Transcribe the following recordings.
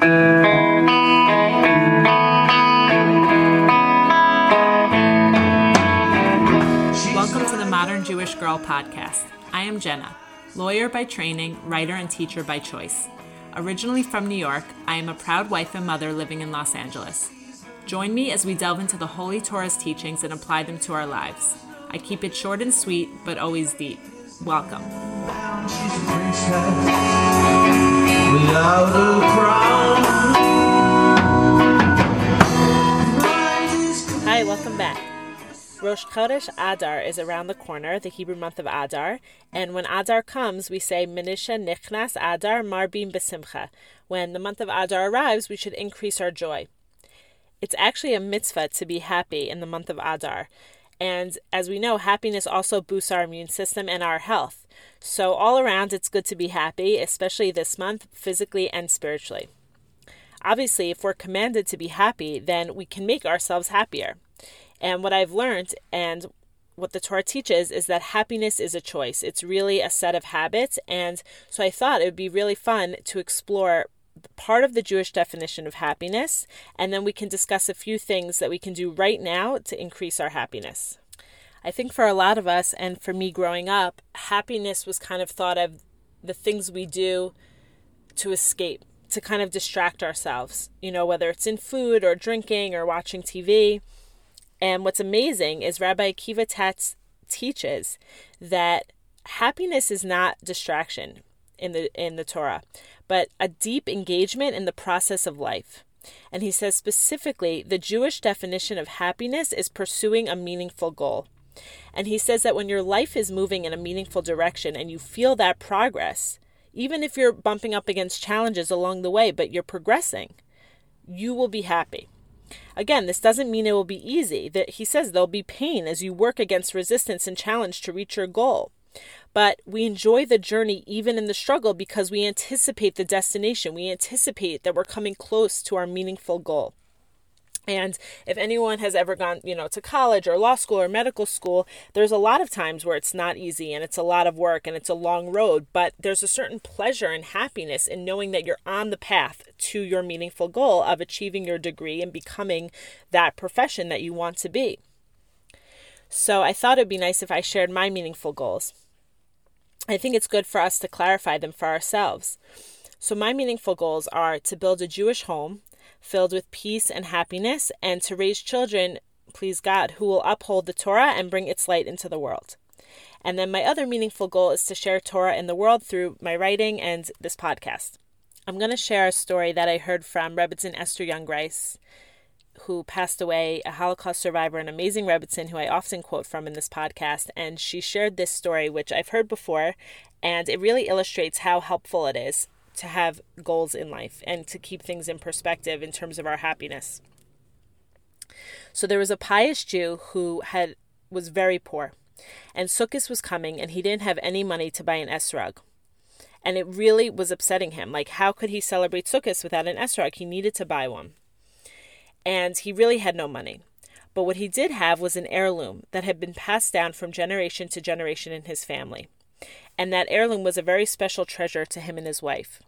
Welcome to the Modern Jewish Girl podcast. I am Jenna, lawyer by training, writer, and teacher by choice. Originally from New York, I am a proud wife and mother living in Los Angeles. Join me as we delve into the Holy Torah's teachings and apply them to our lives. I keep it short and sweet, but always deep. Welcome. Hi, welcome back. Rosh Chodesh Adar is around the corner, the Hebrew month of Adar, and when Adar comes, we say Mishenichnas Adar Marbim Besimcha. When the month of Adar arrives, we should increase our joy. It's actually a mitzvah to be happy in the month of Adar. And as we know, happiness also boosts our immune system and our health. So, all around, it's good to be happy, especially this month, physically and spiritually. Obviously, if we're commanded to be happy, then we can make ourselves happier. And what I've learned and what the Torah teaches is that happiness is a choice. It's really a set of habits. And so I thought it would be really fun to explore part of the Jewish definition of happiness. And then we can discuss a few things that we can do right now to increase our happiness. I think for a lot of us, and for me growing up, happiness was kind of thought of the things we do to escape, to kind of distract ourselves, you know, whether it's in food or drinking or watching TV. And what's amazing is Rabbi Akiva Tatz teaches that happiness is not distraction in the in the Torah, but a deep engagement in the process of life. And he says specifically the Jewish definition of happiness is pursuing a meaningful goal. And he says that when your life is moving in a meaningful direction and you feel that progress, even if you're bumping up against challenges along the way, but you're progressing, you will be happy. Again, this doesn't mean it will be easy. That he says there'll be pain as you work against resistance and challenge to reach your goal. But we enjoy the journey even in the struggle because we anticipate the destination. We anticipate that we're coming close to our meaningful goal. And if anyone has ever gone, you know, to college or law school or medical school, there's a lot of times where it's not easy and it's a lot of work and it's a long road, but there's a certain pleasure and happiness in knowing that you're on the path to your meaningful goal of achieving your degree and becoming that profession that you want to be. So I thought it'd be nice if I shared my meaningful goals. I think it's good for us to clarify them for ourselves. So, my meaningful goals are to build a Jewish home filled with peace and happiness, and to raise children, please God, who will uphold the Torah and bring its light into the world. And then my other meaningful goal is to share Torah in the world through my writing and this podcast. I'm going to share a story that I heard from Rebbetzin Esther Jungreis, who passed away, a Holocaust survivor, an amazing Rebbetzin who I often quote from in this podcast. And she shared this story, which I've heard before, and it really illustrates how helpful it is to have goals in life and to keep things in perspective in terms of our happiness. So there was a pious Jew who had was very poor, and Sukkot was coming, and he didn't have any money to buy an esrog. And it really was upsetting him. Like, how could he celebrate Sukkot without an esrog? He needed to buy one. And he really had no money. But what he did have was an heirloom that had been passed down from generation to generation in his family. And that heirloom was a very special treasure to him and his wife.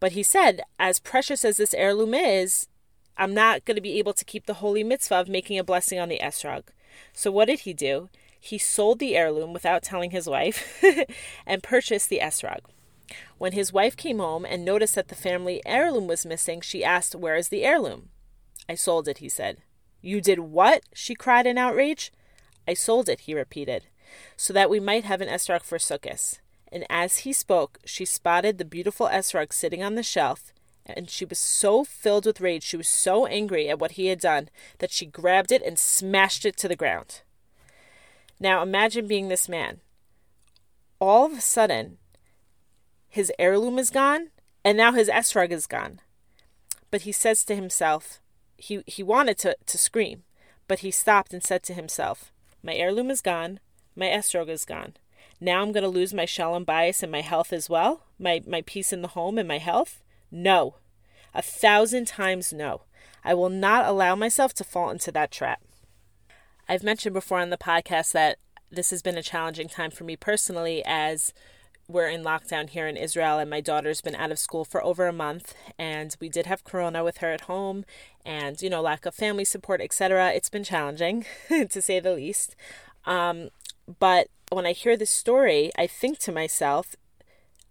But he said, as precious as this heirloom is, I'm not going to be able to keep the holy mitzvah of making a blessing on the esrog. So what did he do? He sold the heirloom without telling his wife and purchased the esrog. When his wife came home and noticed that the family heirloom was missing, she asked, Where is the heirloom? I sold it, he said. You did what? she cried in outrage. I sold it, he repeated, so that we might have an esrog for Sukkot. And as he spoke, she spotted the beautiful esrog sitting on the shelf, and she was so filled with rage, she was so angry at what he had done, that she grabbed it and smashed it to the ground. Now imagine being this man. All of a sudden, his heirloom is gone, and now his esrog is gone. But he says to himself, he, he wanted to, to scream, but he stopped and said to himself, My heirloom is gone, my esrog is gone. Now I'm going to lose my shalom bayis and my health as well? My, my peace in the home and my health? No. A thousand times no. I will not allow myself to fall into that trap. I've mentioned before on the podcast that this has been a challenging time for me personally as we're in lockdown here in Israel, and my daughter's been out of school for over a month, and we did have Corona with her at home, and you know, lack of family support, etc. It's been challenging, to say the least. Um, but when I hear this story, I think to myself,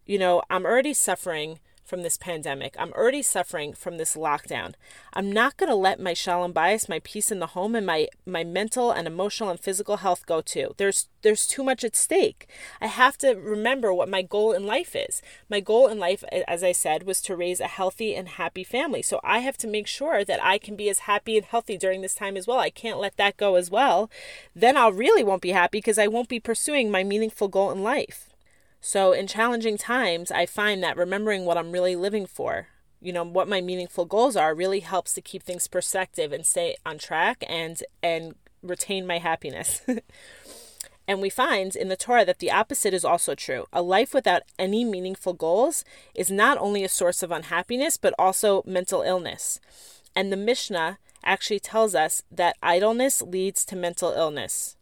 you know, I'm already suffering from this pandemic. I'm already suffering from this lockdown. I'm not going to let my shalom bayis, my peace in the home, and my my mental and emotional and physical health go too. There's there's too much at stake. I have to remember what my goal in life is. My goal in life, as I said, was to raise a healthy and happy family. So I have to make sure that I can be as happy and healthy during this time as well. I can't let that go as well. Then I'll really won't be happy because I won't be pursuing my meaningful goal in life. So, in challenging times, I find that remembering what I'm really living for, you know, what my meaningful goals are, really helps to keep things perspective and stay on track and and retain my happiness. and we find in the Torah that the opposite is also true. A life without any meaningful goals is not only a source of unhappiness, but also mental illness. And the Mishnah actually tells us that idleness leads to mental illness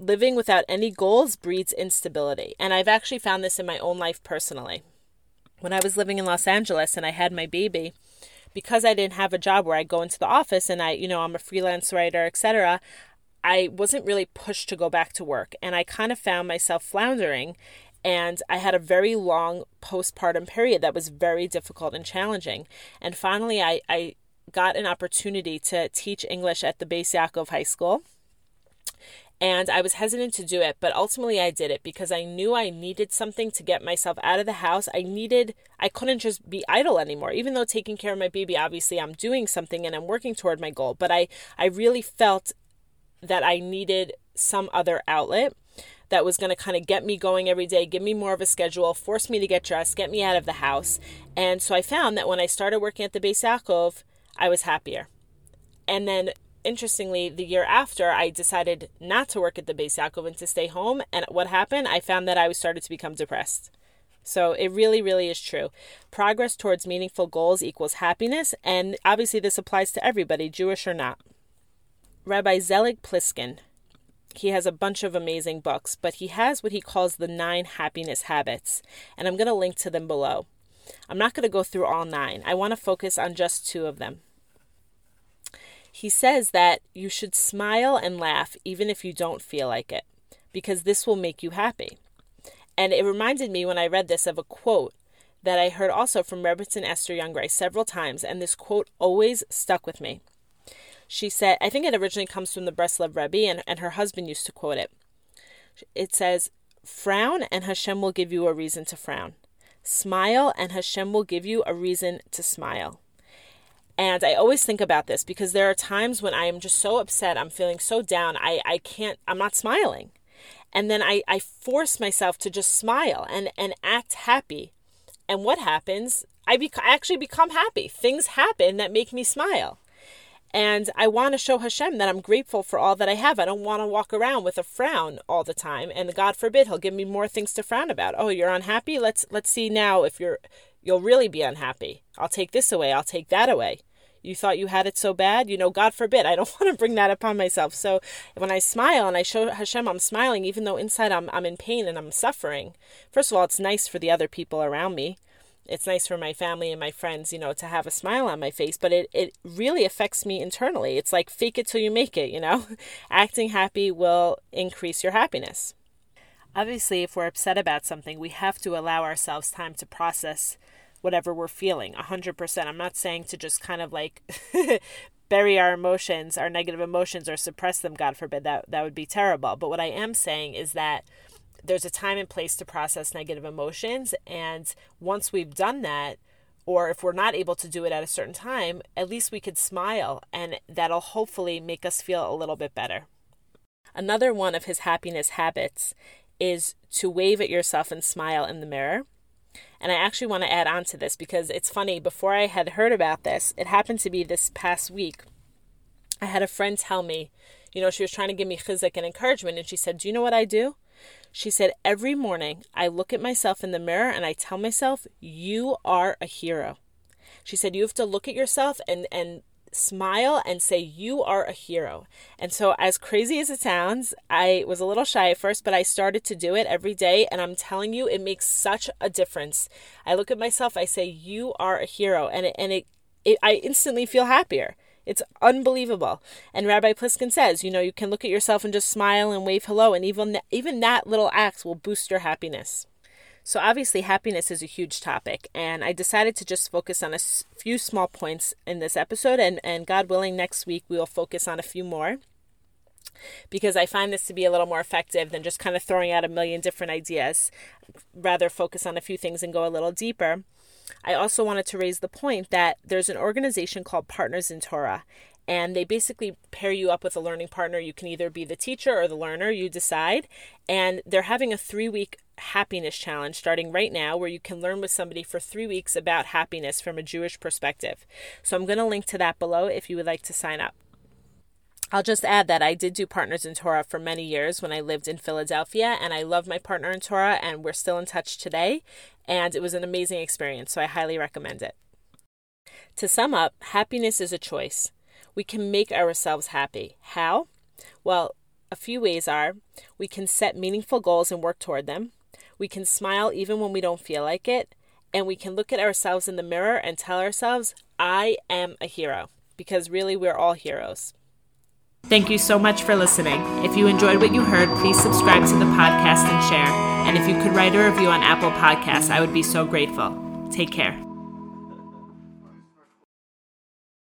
living without any goals breeds instability. And I've actually found this in my own life personally. When I was living in Los Angeles and I had my baby, because I didn't have a job where I go into the office and I, you know, I'm a freelance writer, etc., I wasn't really pushed to go back to work. And I kind of found myself floundering. And I had a very long postpartum period that was very difficult and challenging. And finally, I, I got an opportunity to teach English at the Beis Yaakov High School and I was hesitant to do it, but ultimately I did it because I knew I needed something to get myself out of the house. I needed, I couldn't just be idle anymore. Even though taking care of my baby, obviously I'm doing something and I'm working toward my goal, but I, I really felt that I needed some other outlet that was going to kind of get me going every day, give me more of a schedule, force me to get dressed, get me out of the house. And so I found that when I started working at the Yaakov, I was happier. And then interestingly, the year after, I decided not to work at the Beis Yaakov and to stay home. And what happened? I found that I started to become depressed. So it really, really is true. Progress towards meaningful goals equals happiness, and obviously this applies to everybody, Jewish or not. Rabbi Zelig Pliskin, he has a bunch of amazing books, but he has what he calls the nine happiness habits, and I'm going to link to them below. I'm not going to go through all nine. I want to focus on just two of them. He says that you should smile and laugh even if you don't feel like it, because this will make you happy. And it reminded me when I read this of a quote that I heard also from Rebbetzin Esther Jungreis several times, and this quote always stuck with me. She said, I think it originally comes from the Breslov Rebbe, and, and her husband used to quote it. It says, Frown, and Hashem will give you a reason to frown. Smile, and Hashem will give you a reason to smile. And I always think about this because there are times when I am just so upset, I'm feeling so down, I, I can't, I'm not smiling. And then I, I force myself to just smile and, and act happy. And what happens? I, bec- I actually become happy. Things happen that make me smile. And I want to show Hashem that I'm grateful for all that I have. I don't want to walk around with a frown all the time. And God forbid he'll give me more things to frown about. Oh, you're unhappy? Let's let's see now if you're you'll really be unhappy. I'll take this away. I'll take that away you thought you had it so bad you know god forbid i don't want to bring that upon myself. So when i smile and i show hashem i'm smiling even though inside i'm, I'm in pain and i'm suffering first of all it's nice for the other people around me. It's nice for my family and my friends you know to have a smile on my face but it, it really affects me internally. It's like fake it till you make it you know? Acting happy will increase your happiness. Obviously if we're upset about something we have to allow ourselves time to process whatever we're feeling 100%. I'm not saying to just kind of like bury our emotions, our negative emotions or suppress them, God forbid. That that would be terrible. But what I am saying is that there's a time and place to process negative emotions and once we've done that or if we're not able to do it at a certain time, at least we could smile and that'll hopefully make us feel a little bit better. Another one of his happiness habits is to wave at yourself and smile in the mirror. And I actually want to add on to this because it's funny. Before I had heard about this, it happened to be this past week. I had a friend tell me, you know, she was trying to give me chizuk and encouragement, and she said, Do you know what I do? She said, Every morning I look at myself in the mirror and I tell myself, You are a hero. She said, You have to look at yourself and, and smile and say, You are a hero. And so, as crazy as it sounds, I was a little shy at first, but I started to do it every day. And I'm telling you, it makes such a difference. I look at myself, I say, You are a hero. And it, and it, it I instantly feel happier. It's unbelievable. And Rabbi Pliskin says, you know, you can look at yourself and just smile and wave hello, and even even that little act will boost your happiness. So, obviously, happiness is a huge topic, and I decided to just focus on a few small points in this episode, and, and God willing, next week we will focus on a few more because I find this to be a little more effective than just kind of throwing out a million different ideas. Rather, focus on a few things and go a little deeper. I also wanted to raise the point that there's an organization called Partners in Torah, and they basically pair you up with a learning partner. You can either be the teacher or the learner, you decide. And they're having a three week happiness challenge starting right now where you can learn with somebody for three weeks about happiness from a Jewish perspective. So I'm going to link to that below if you would like to sign up. I'll just add that I did do Partners in Torah for many years when I lived in Philadelphia, and I love my partner in Torah, and we're still in touch today. And it was an amazing experience, so I highly recommend it. To sum up, happiness is a choice. We can make ourselves happy. How? Well, a few ways are we can set meaningful goals and work toward them. We can smile even when we don't feel like it. And we can look at ourselves in the mirror and tell ourselves, I am a hero. Because really, we're all heroes. Thank you so much for listening. If you enjoyed what you heard, please subscribe to the podcast and share. And if you could write a review on Apple Podcasts, I would be so grateful. Take care.